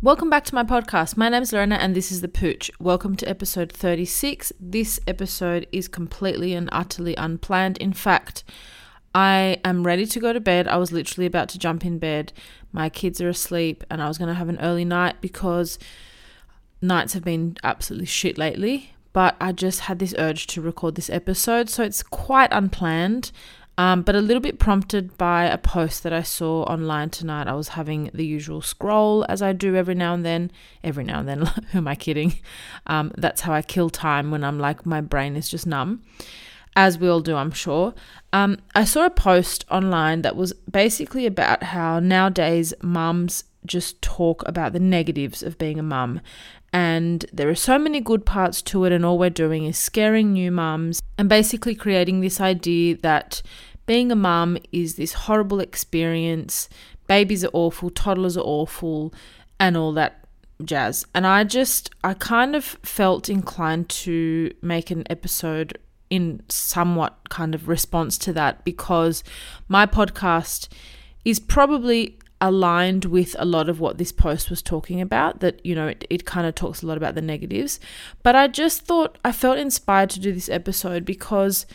Welcome back to my podcast. My name is Lorena and this is The Pooch. Welcome to episode 36. This episode is completely and utterly unplanned. In fact, I am ready to go to bed. I was literally about to jump in bed. My kids are asleep and I was going to have an early night because nights have been absolutely shit lately. But I just had this urge to record this episode, so it's quite unplanned. Um, but a little bit prompted by a post that I saw online tonight. I was having the usual scroll as I do every now and then. Every now and then, who am I kidding? Um, that's how I kill time when I'm like, my brain is just numb, as we all do, I'm sure. Um, I saw a post online that was basically about how nowadays mums just talk about the negatives of being a mum. And there are so many good parts to it, and all we're doing is scaring new mums and basically creating this idea that being a mum is this horrible experience. Babies are awful, toddlers are awful, and all that jazz. And I just, I kind of felt inclined to make an episode in somewhat kind of response to that because my podcast is probably aligned with a lot of what this post was talking about that you know it, it kind of talks a lot about the negatives but i just thought i felt inspired to do this episode because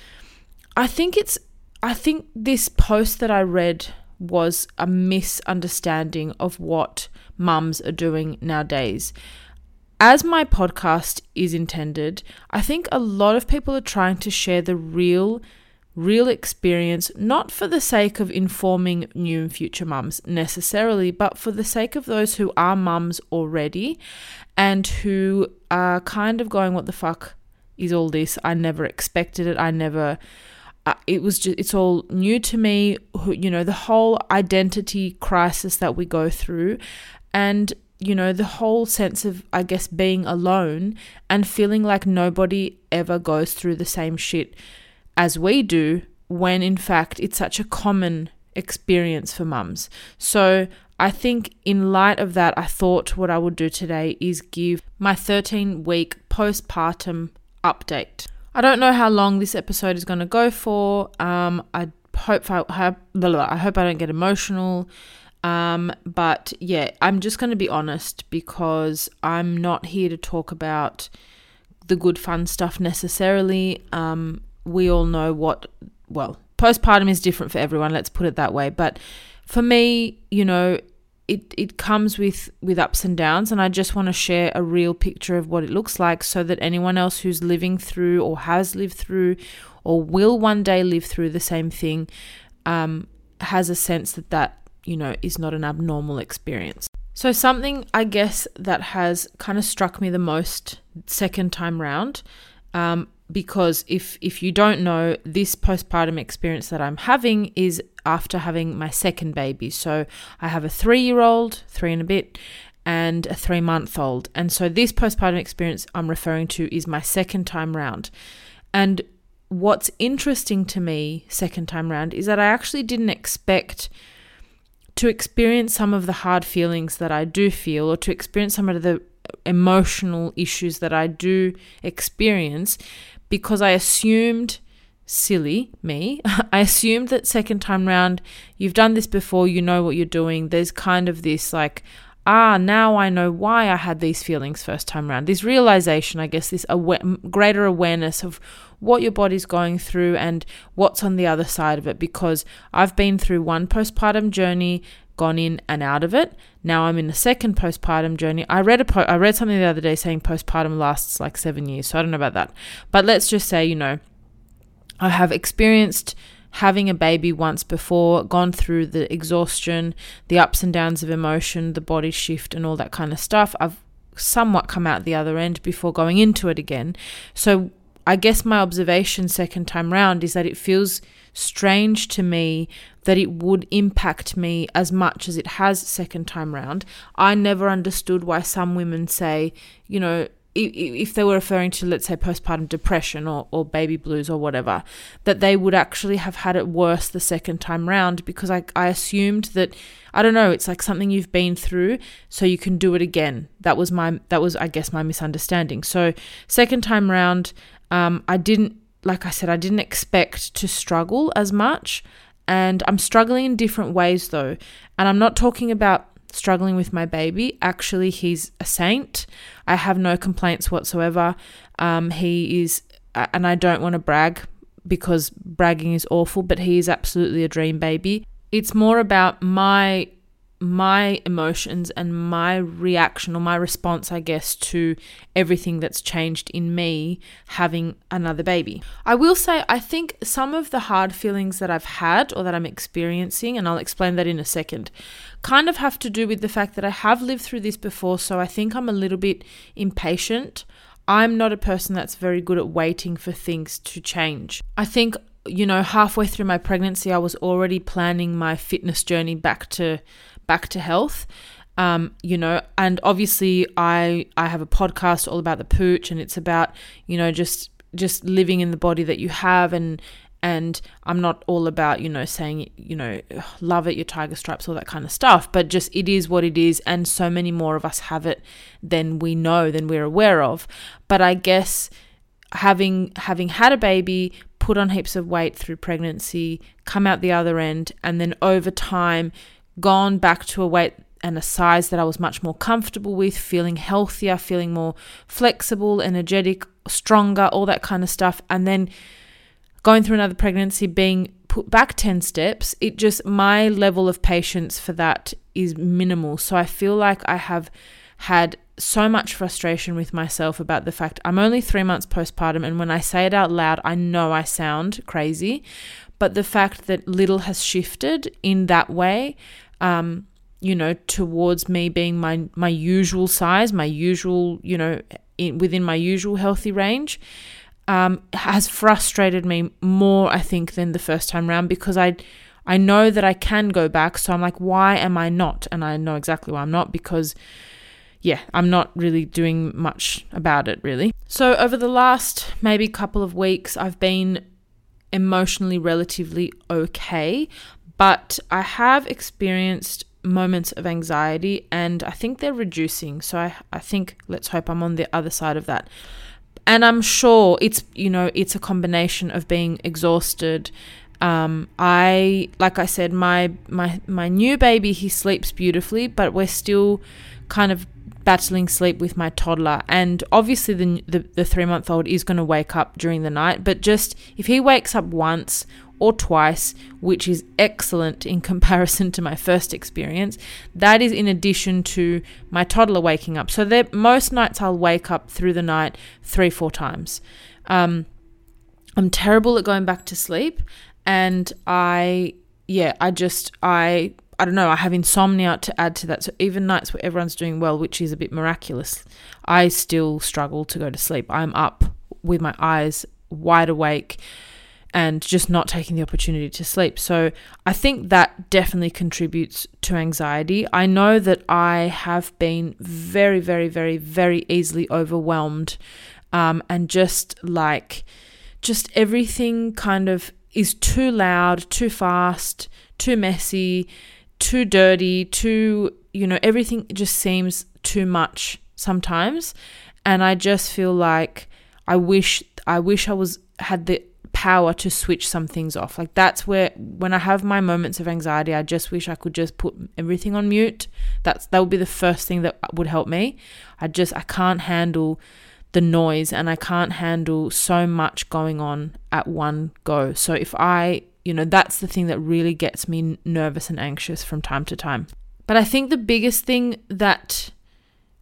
i think it's I think this post that I read was a misunderstanding of what mums are doing nowadays. As my podcast is intended, I think a lot of people are trying to share the real real experience, not for the sake of informing new and future mums necessarily, but for the sake of those who are mums already and who are kind of going, What the fuck is all this? I never expected it. I never uh, it was just it's all new to me you know the whole identity crisis that we go through and you know the whole sense of i guess being alone and feeling like nobody ever goes through the same shit as we do when in fact it's such a common experience for mums so I think, in light of that, I thought what I would do today is give my 13 week postpartum update. I don't know how long this episode is going to go for. Um, I hope I, I hope I don't get emotional. Um, but yeah, I'm just going to be honest because I'm not here to talk about the good fun stuff necessarily. Um, we all know what, well, postpartum is different for everyone, let's put it that way. But for me, you know, it, it comes with, with ups and downs, and I just want to share a real picture of what it looks like so that anyone else who's living through or has lived through or will one day live through the same thing um, has a sense that that, you know, is not an abnormal experience. So, something I guess that has kind of struck me the most second time round um, because if if you don't know this postpartum experience that I'm having is after having my second baby. So I have a 3-year-old, 3 and a bit, and a 3-month-old. And so this postpartum experience I'm referring to is my second time round. And what's interesting to me second time round is that I actually didn't expect to experience some of the hard feelings that I do feel or to experience some of the emotional issues that I do experience because I assumed, silly me, I assumed that second time round, you've done this before, you know what you're doing. There's kind of this like, ah, now I know why I had these feelings first time round. This realization, I guess, this greater awareness of what your body's going through and what's on the other side of it. Because I've been through one postpartum journey gone in and out of it. Now I'm in a second postpartum journey. I read a po- I read something the other day saying postpartum lasts like 7 years. So I don't know about that. But let's just say, you know, I have experienced having a baby once before, gone through the exhaustion, the ups and downs of emotion, the body shift, and all that kind of stuff. I've somewhat come out the other end before going into it again. So I guess my observation second time round is that it feels strange to me that it would impact me as much as it has second time round. I never understood why some women say, you know, if they were referring to, let's say, postpartum depression or, or baby blues or whatever, that they would actually have had it worse the second time round because I, I assumed that, I don't know, it's like something you've been through, so you can do it again. That was my, that was, I guess, my misunderstanding. So, second time round, um, I didn't, like I said, I didn't expect to struggle as much. And I'm struggling in different ways though. And I'm not talking about struggling with my baby. Actually, he's a saint. I have no complaints whatsoever. Um, he is, and I don't want to brag because bragging is awful, but he is absolutely a dream baby. It's more about my my emotions and my reaction or my response, I guess, to everything that's changed in me having another baby. I will say, I think some of the hard feelings that I've had or that I'm experiencing, and I'll explain that in a second, kind of have to do with the fact that I have lived through this before, so I think I'm a little bit impatient. I'm not a person that's very good at waiting for things to change. I think you know, halfway through my pregnancy, I was already planning my fitness journey back to back to health. Um, you know, and obviously I I have a podcast all about the pooch and it's about, you know, just just living in the body that you have and and I'm not all about, you know, saying, you know, love it, your tiger stripes, all that kind of stuff, but just it is what it is. And so many more of us have it than we know, than we're aware of. But I guess having having had a baby, put on heaps of weight through pregnancy, come out the other end, and then over time gone back to a weight and a size that I was much more comfortable with, feeling healthier, feeling more flexible, energetic, stronger, all that kind of stuff. And then going through another pregnancy, being put back 10 steps, it just, my level of patience for that is minimal. So I feel like I have had so much frustration with myself about the fact I'm only three months postpartum. And when I say it out loud, I know I sound crazy. But the fact that little has shifted in that way, um, you know, towards me being my my usual size, my usual, you know, in, within my usual healthy range, um, has frustrated me more, I think, than the first time round because I. I know that I can go back, so I'm like, why am I not? And I know exactly why I'm not because, yeah, I'm not really doing much about it, really. So, over the last maybe couple of weeks, I've been emotionally relatively okay, but I have experienced moments of anxiety and I think they're reducing. So I, I think let's hope I'm on the other side of that. And I'm sure it's you know, it's a combination of being exhausted. Um, I like I said, my my my new baby he sleeps beautifully, but we're still kind of battling sleep with my toddler and obviously the the, the 3 month old is going to wake up during the night but just if he wakes up once or twice, which is excellent in comparison to my first experience. That is in addition to my toddler waking up. So that most nights I'll wake up through the night three, four times. Um, I'm terrible at going back to sleep, and I, yeah, I just I I don't know, I have insomnia to add to that. So even nights where everyone's doing well, which is a bit miraculous, I still struggle to go to sleep. I'm up with my eyes wide awake and just not taking the opportunity to sleep. So I think that definitely contributes to anxiety. I know that I have been very, very, very, very easily overwhelmed um, and just like, just everything kind of is too loud, too fast, too messy, too dirty, too, you know, everything just seems too much sometimes. And I just feel like I wish I wish I was had the power to switch some things off. Like that's where when I have my moments of anxiety, I just wish I could just put everything on mute. That's that would be the first thing that would help me. I just I can't handle the noise and I can't handle so much going on at one go. So if I you know, that's the thing that really gets me nervous and anxious from time to time. But I think the biggest thing that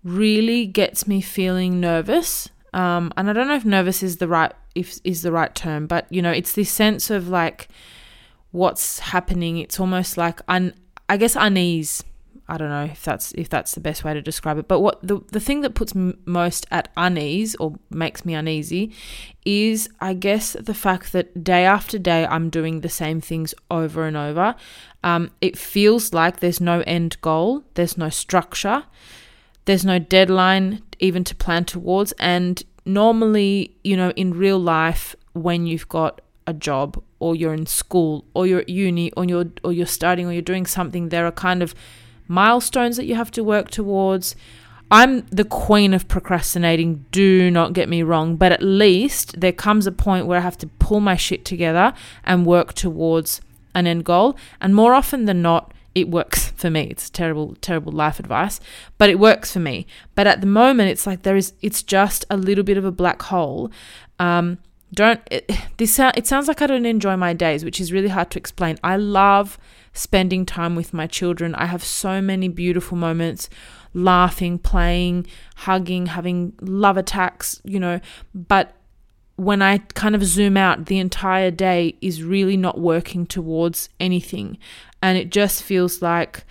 really gets me feeling nervous, um, and I don't know if nervous is the right if is the right term, but you know, it's this sense of like what's happening. It's almost like un, I guess unease I don't know if that's if that's the best way to describe it. But what the the thing that puts most at unease or makes me uneasy is I guess the fact that day after day I'm doing the same things over and over. Um, it feels like there's no end goal, there's no structure, there's no deadline even to plan towards. And normally, you know, in real life, when you've got a job or you're in school or you're at uni or you're or you're studying or you're doing something, there are kind of milestones that you have to work towards. I'm the queen of procrastinating, do not get me wrong, but at least there comes a point where I have to pull my shit together and work towards an end goal. And more often than not, it works for me. It's terrible, terrible life advice, but it works for me. But at the moment, it's like there is, it's just a little bit of a black hole. Um, don't it, this sound, it sounds like I don't enjoy my days, which is really hard to explain. I love spending time with my children. I have so many beautiful moments laughing, playing, hugging, having love attacks, you know, but when I kind of zoom out, the entire day is really not working towards anything. And it just feels like,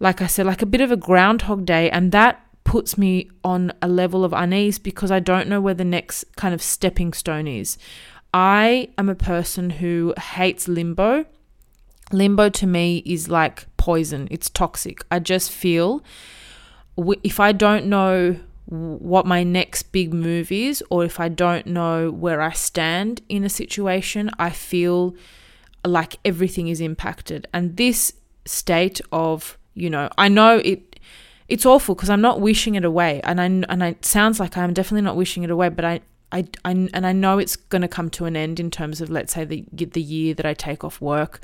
like I said, like a bit of a groundhog day. And that puts me on a level of unease because I don't know where the next kind of stepping stone is. I am a person who hates limbo. Limbo to me is like poison, it's toxic. I just feel if I don't know what my next big move is, or if I don't know where I stand in a situation, I feel like everything is impacted. And this state of, you know, I know it it's awful because I'm not wishing it away, and I and it sounds like I'm definitely not wishing it away, but I. I, I, and I know it's going to come to an end in terms of, let's say, the the year that I take off work,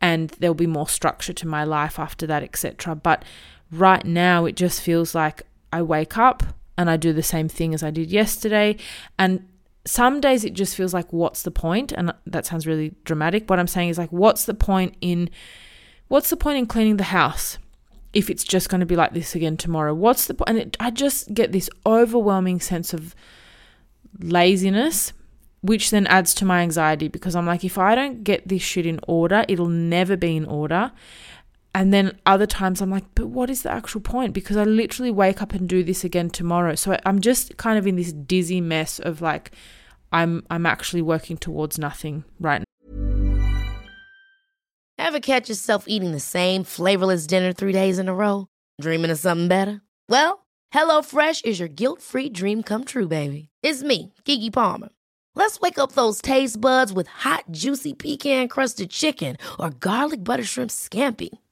and there'll be more structure to my life after that, etc. But right now, it just feels like I wake up and I do the same thing as I did yesterday. And some days it just feels like, what's the point? And that sounds really dramatic. What I'm saying is like, what's the point in what's the point in cleaning the house if it's just going to be like this again tomorrow? What's the point? And it, I just get this overwhelming sense of laziness which then adds to my anxiety because I'm like, if I don't get this shit in order, it'll never be in order. And then other times I'm like, but what is the actual point? Because I literally wake up and do this again tomorrow. So I'm just kind of in this dizzy mess of like, I'm I'm actually working towards nothing right now. Ever catch yourself eating the same flavorless dinner three days in a row? Dreaming of something better? Well, HelloFresh is your guilt-free dream come true, baby. It's me, Keke Palmer. Let's wake up those taste buds with hot, juicy pecan crusted chicken or garlic butter shrimp scampi.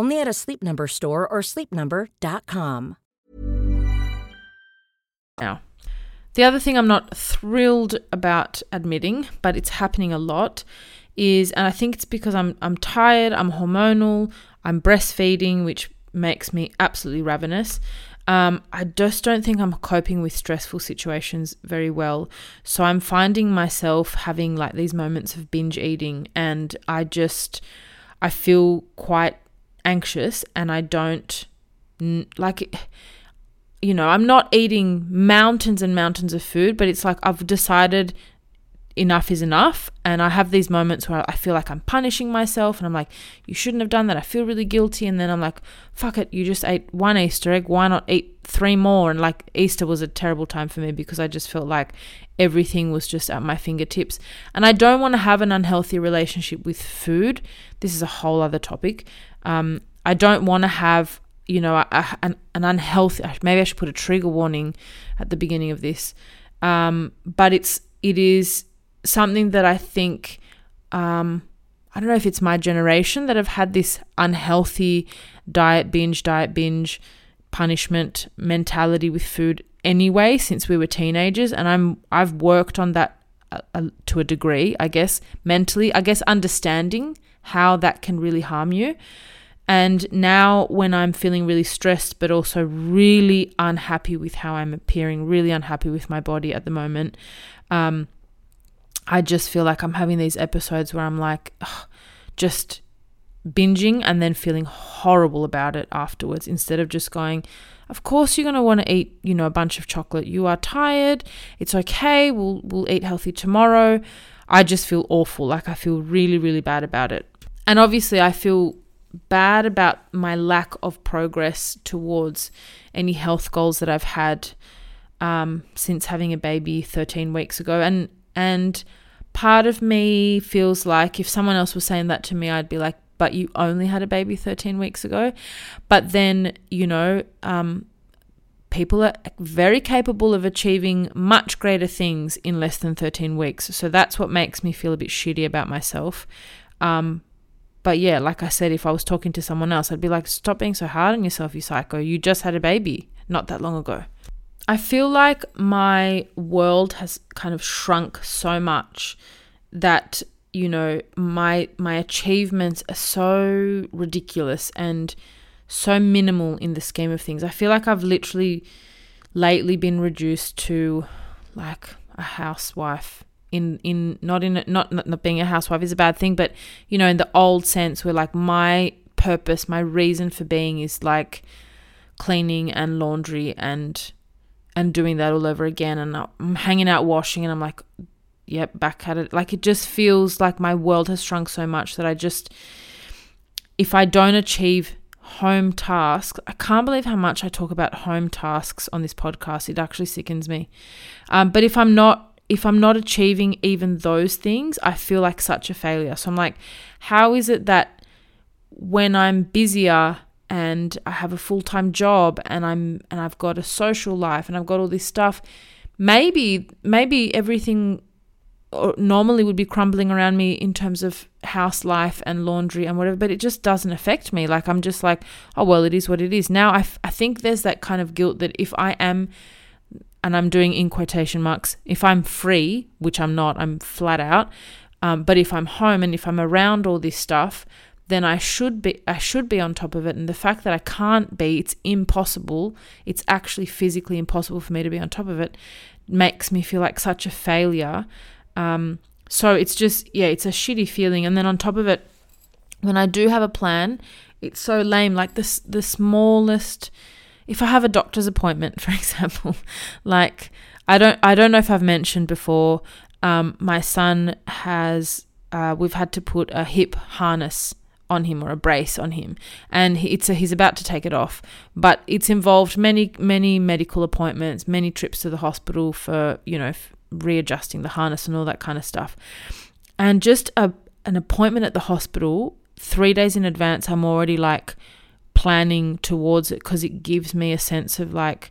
Only at a Sleep Number store or sleepnumber.com. Now, the other thing I'm not thrilled about admitting, but it's happening a lot, is and I think it's because I'm I'm tired, I'm hormonal, I'm breastfeeding, which makes me absolutely ravenous. Um, I just don't think I'm coping with stressful situations very well. So I'm finding myself having like these moments of binge eating, and I just I feel quite anxious, and I don't like you know, I'm not eating mountains and mountains of food, but it's like I've decided enough is enough. And I have these moments where I feel like I'm punishing myself and I'm like, you shouldn't have done that. I feel really guilty. And then I'm like, fuck it, you just ate one Easter egg. Why not eat three more? And like Easter was a terrible time for me because I just felt like everything was just at my fingertips. And I don't want to have an unhealthy relationship with food. This is a whole other topic. Um, I don't want to have you know, a, an, an unhealthy. Maybe I should put a trigger warning at the beginning of this. Um, but it's it is something that I think. Um, I don't know if it's my generation that have had this unhealthy diet binge, diet binge, punishment mentality with food anyway since we were teenagers, and I'm I've worked on that uh, uh, to a degree, I guess mentally, I guess understanding how that can really harm you. And now, when I'm feeling really stressed, but also really unhappy with how I'm appearing, really unhappy with my body at the moment, um, I just feel like I'm having these episodes where I'm like, ugh, just binging and then feeling horrible about it afterwards instead of just going, of course you're going to want to eat, you know, a bunch of chocolate. You are tired. It's okay. We'll we'll eat healthy tomorrow. I just feel awful. Like I feel really really bad about it. And obviously I feel bad about my lack of progress towards any health goals that I've had um, since having a baby 13 weeks ago. And and part of me feels like if someone else was saying that to me, I'd be like, but you only had a baby 13 weeks ago. But then, you know, um, people are very capable of achieving much greater things in less than 13 weeks. So that's what makes me feel a bit shitty about myself. Um, but yeah, like I said, if I was talking to someone else, I'd be like, stop being so hard on yourself, you psycho. You just had a baby not that long ago. I feel like my world has kind of shrunk so much that you know my my achievements are so ridiculous and so minimal in the scheme of things. I feel like I've literally lately been reduced to like a housewife in in not in not not being a housewife is a bad thing, but you know, in the old sense where like my purpose, my reason for being is like cleaning and laundry and and doing that all over again and I'm hanging out washing and I'm like yep back at it like it just feels like my world has shrunk so much that I just if I don't achieve home tasks I can't believe how much I talk about home tasks on this podcast. It actually sickens me. Um, but if I'm not if I'm not achieving even those things, I feel like such a failure. So I'm like, how is it that when I'm busier and I have a full-time job and I'm and I've got a social life and I've got all this stuff, maybe maybe everything normally would be crumbling around me in terms of house life and laundry and whatever, but it just doesn't affect me. Like I'm just like, oh well, it is what it is. Now I, f- I think there's that kind of guilt that if I am and I'm doing in quotation marks, if I'm free, which I'm not, I'm flat out, um, but if I'm home and if I'm around all this stuff, then I should be I should be on top of it. And the fact that I can't be, it's impossible. It's actually physically impossible for me to be on top of it, makes me feel like such a failure. Um, so it's just yeah, it's a shitty feeling. And then on top of it, when I do have a plan, it's so lame. Like the the smallest if I have a doctor's appointment, for example, like I don't I don't know if I've mentioned before, um, my son has uh, we've had to put a hip harness on him or a brace on him and it's a, he's about to take it off but it's involved many many medical appointments many trips to the hospital for you know readjusting the harness and all that kind of stuff and just a an appointment at the hospital 3 days in advance I'm already like planning towards it cuz it gives me a sense of like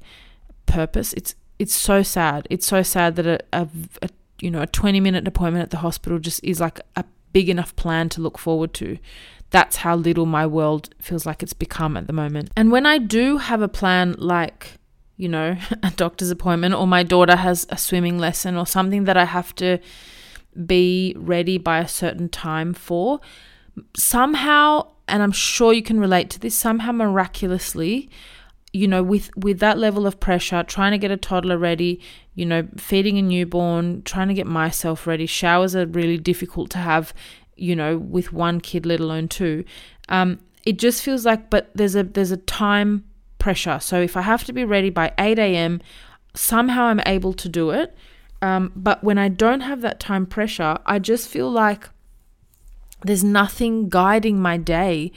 purpose. It's it's so sad. It's so sad that a, a, a you know a 20 minute appointment at the hospital just is like a big enough plan to look forward to. That's how little my world feels like it's become at the moment. And when I do have a plan like, you know, a doctor's appointment or my daughter has a swimming lesson or something that I have to be ready by a certain time for, somehow, and I'm sure you can relate to this, somehow miraculously, you know with with that level of pressure trying to get a toddler ready you know feeding a newborn trying to get myself ready showers are really difficult to have you know with one kid let alone two. Um, it just feels like but there's a there's a time pressure so if i have to be ready by 8 a.m somehow i'm able to do it um, but when i don't have that time pressure i just feel like there's nothing guiding my day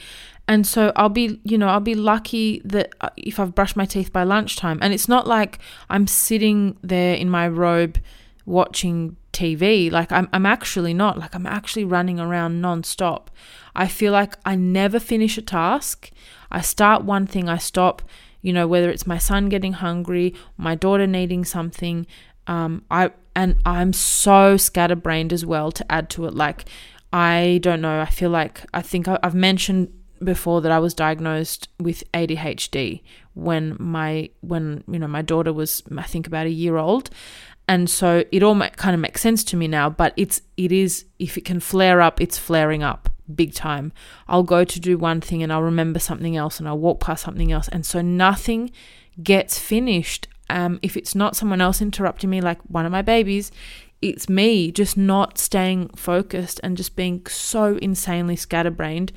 and so I'll be, you know, I'll be lucky that uh, if I've brushed my teeth by lunchtime. And it's not like I'm sitting there in my robe watching TV. Like I'm, I'm actually not. Like I'm actually running around nonstop. I feel like I never finish a task. I start one thing, I stop. You know, whether it's my son getting hungry, my daughter needing something. Um, I and I'm so scatterbrained as well. To add to it, like I don't know. I feel like I think I've mentioned before that I was diagnosed with ADHD when my when you know my daughter was I think about a year old and so it all kind of makes sense to me now but it's it is if it can flare up it's flaring up big time I'll go to do one thing and I'll remember something else and I'll walk past something else and so nothing gets finished um, if it's not someone else interrupting me like one of my babies it's me just not staying focused and just being so insanely scatterbrained.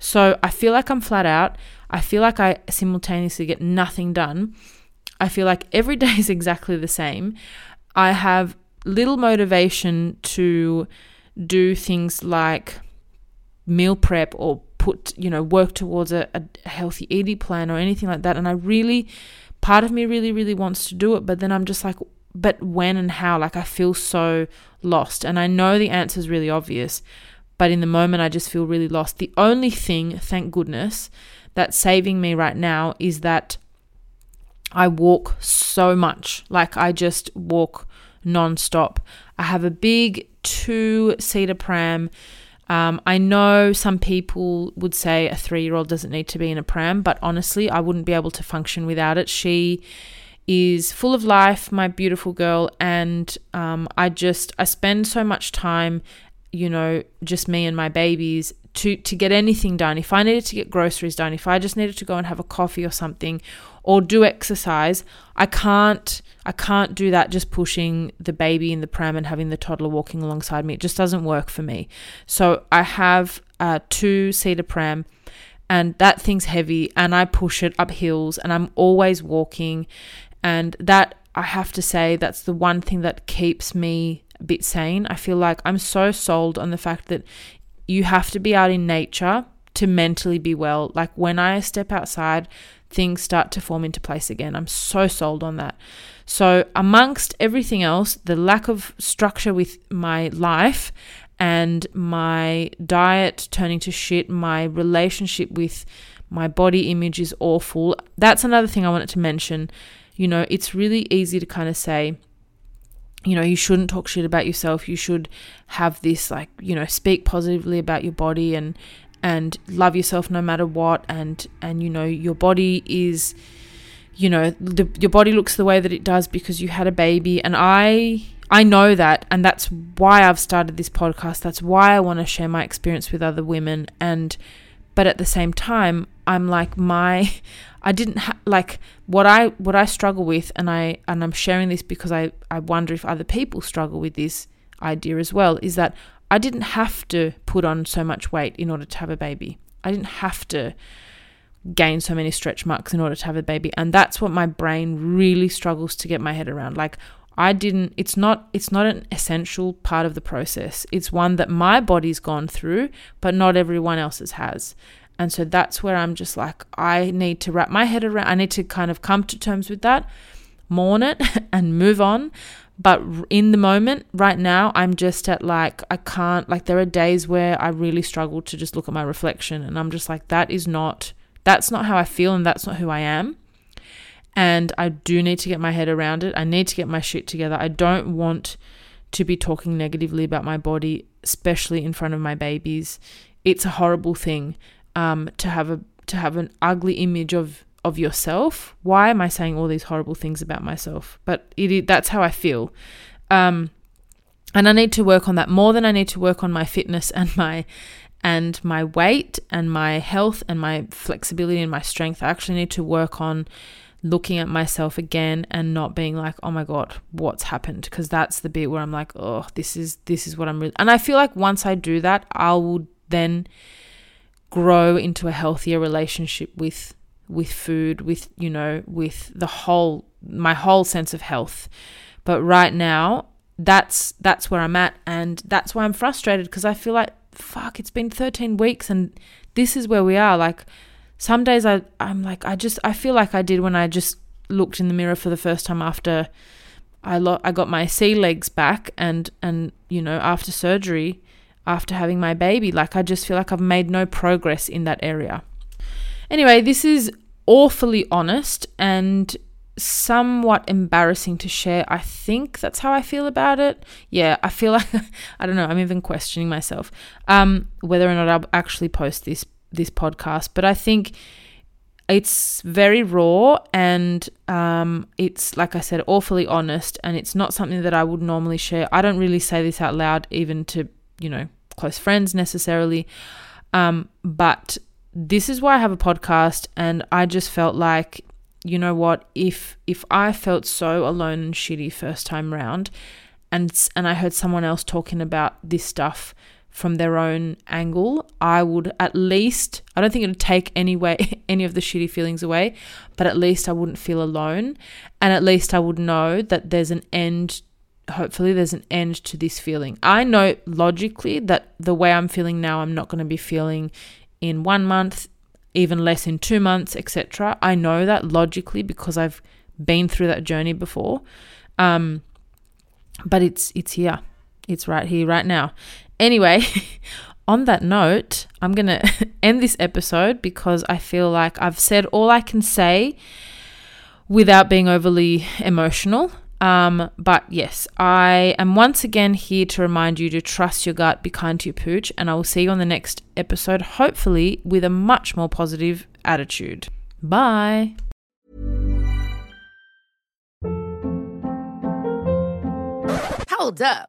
So I feel like I'm flat out. I feel like I simultaneously get nothing done. I feel like every day is exactly the same. I have little motivation to do things like meal prep or put, you know, work towards a, a healthy eating plan or anything like that. And I really, part of me really, really wants to do it. But then I'm just like, but when and how? Like, I feel so lost. And I know the answer is really obvious, but in the moment, I just feel really lost. The only thing, thank goodness, that's saving me right now is that I walk so much. Like, I just walk nonstop. I have a big two seater pram. Um, I know some people would say a three year old doesn't need to be in a pram, but honestly, I wouldn't be able to function without it. She is full of life, my beautiful girl, and um, I just I spend so much time, you know, just me and my babies to to get anything done. If I needed to get groceries done, if I just needed to go and have a coffee or something, or do exercise, I can't I can't do that just pushing the baby in the pram and having the toddler walking alongside me. It just doesn't work for me. So I have a two seater pram and that thing's heavy and I push it up hills and I'm always walking and that, I have to say, that's the one thing that keeps me a bit sane. I feel like I'm so sold on the fact that you have to be out in nature to mentally be well. Like when I step outside, things start to form into place again. I'm so sold on that. So, amongst everything else, the lack of structure with my life and my diet turning to shit, my relationship with my body image is awful. That's another thing I wanted to mention you know, it's really easy to kind of say, you know, you shouldn't talk shit about yourself. You should have this like, you know, speak positively about your body and and love yourself no matter what and and you know, your body is you know, the, your body looks the way that it does because you had a baby and I I know that and that's why I've started this podcast. That's why I want to share my experience with other women and but at the same time, I'm like my I didn't ha- like what I what I struggle with, and I and I'm sharing this because I I wonder if other people struggle with this idea as well. Is that I didn't have to put on so much weight in order to have a baby. I didn't have to gain so many stretch marks in order to have a baby, and that's what my brain really struggles to get my head around. Like I didn't. It's not. It's not an essential part of the process. It's one that my body's gone through, but not everyone else's has. And so that's where I'm just like, I need to wrap my head around, I need to kind of come to terms with that, mourn it, and move on. but in the moment right now i'm just at like i can't like there are days where i really struggle to just look at my reflection and i'm just like that is not that's not how i feel and that's not who i am and i do need to get my head around it i need to get my shit together i don't want to be talking negatively about my body especially in front of my babies it's a horrible thing um, to have a to have an ugly image of of yourself. Why am I saying all these horrible things about myself? But it that's how I feel. Um, and I need to work on that more than I need to work on my fitness and my and my weight and my health and my flexibility and my strength. I actually need to work on looking at myself again and not being like, "Oh my god, what's happened?" because that's the bit where I'm like, "Oh, this is this is what I'm really." And I feel like once I do that, I will then grow into a healthier relationship with with food, with, you know, with the whole, my whole sense of health. But right now, that's that's where I'm at and that's why I'm frustrated because I feel like fuck it's been 13 weeks and this is where we are. Like some days I I'm like I just I feel like I did when I just looked in the mirror for the first time after I lo- I got my sea legs back and and you know after surgery after having my baby. Like I just feel like I've made no progress in that area. Anyway, this is awfully honest and somewhat embarrassing to share. I think that's how I feel about it. Yeah, I feel like I don't know. I'm even questioning myself um, whether or not I'll actually post this this podcast. But I think it's very raw and um, it's like I said, awfully honest, and it's not something that I would normally share. I don't really say this out loud, even to you know close friends necessarily. Um, but this is why I have a podcast and I just felt like you know what if if I felt so alone and shitty first time round and and I heard someone else talking about this stuff from their own angle I would at least I don't think it would take any way any of the shitty feelings away but at least I wouldn't feel alone. And at least I would know that there's an end hopefully there's an end to this feeling. I know logically that the way I'm feeling now I'm not going to be feeling in one month, even less in two months, etc. I know that logically because I've been through that journey before. Um, but it's it's here. It's right here, right now. Anyway, on that note, I'm gonna end this episode because I feel like I've said all I can say without being overly emotional. Um, but yes, I am once again here to remind you to trust your gut, be kind to your pooch, and I will see you on the next episode, hopefully with a much more positive attitude. Bye. Hold up.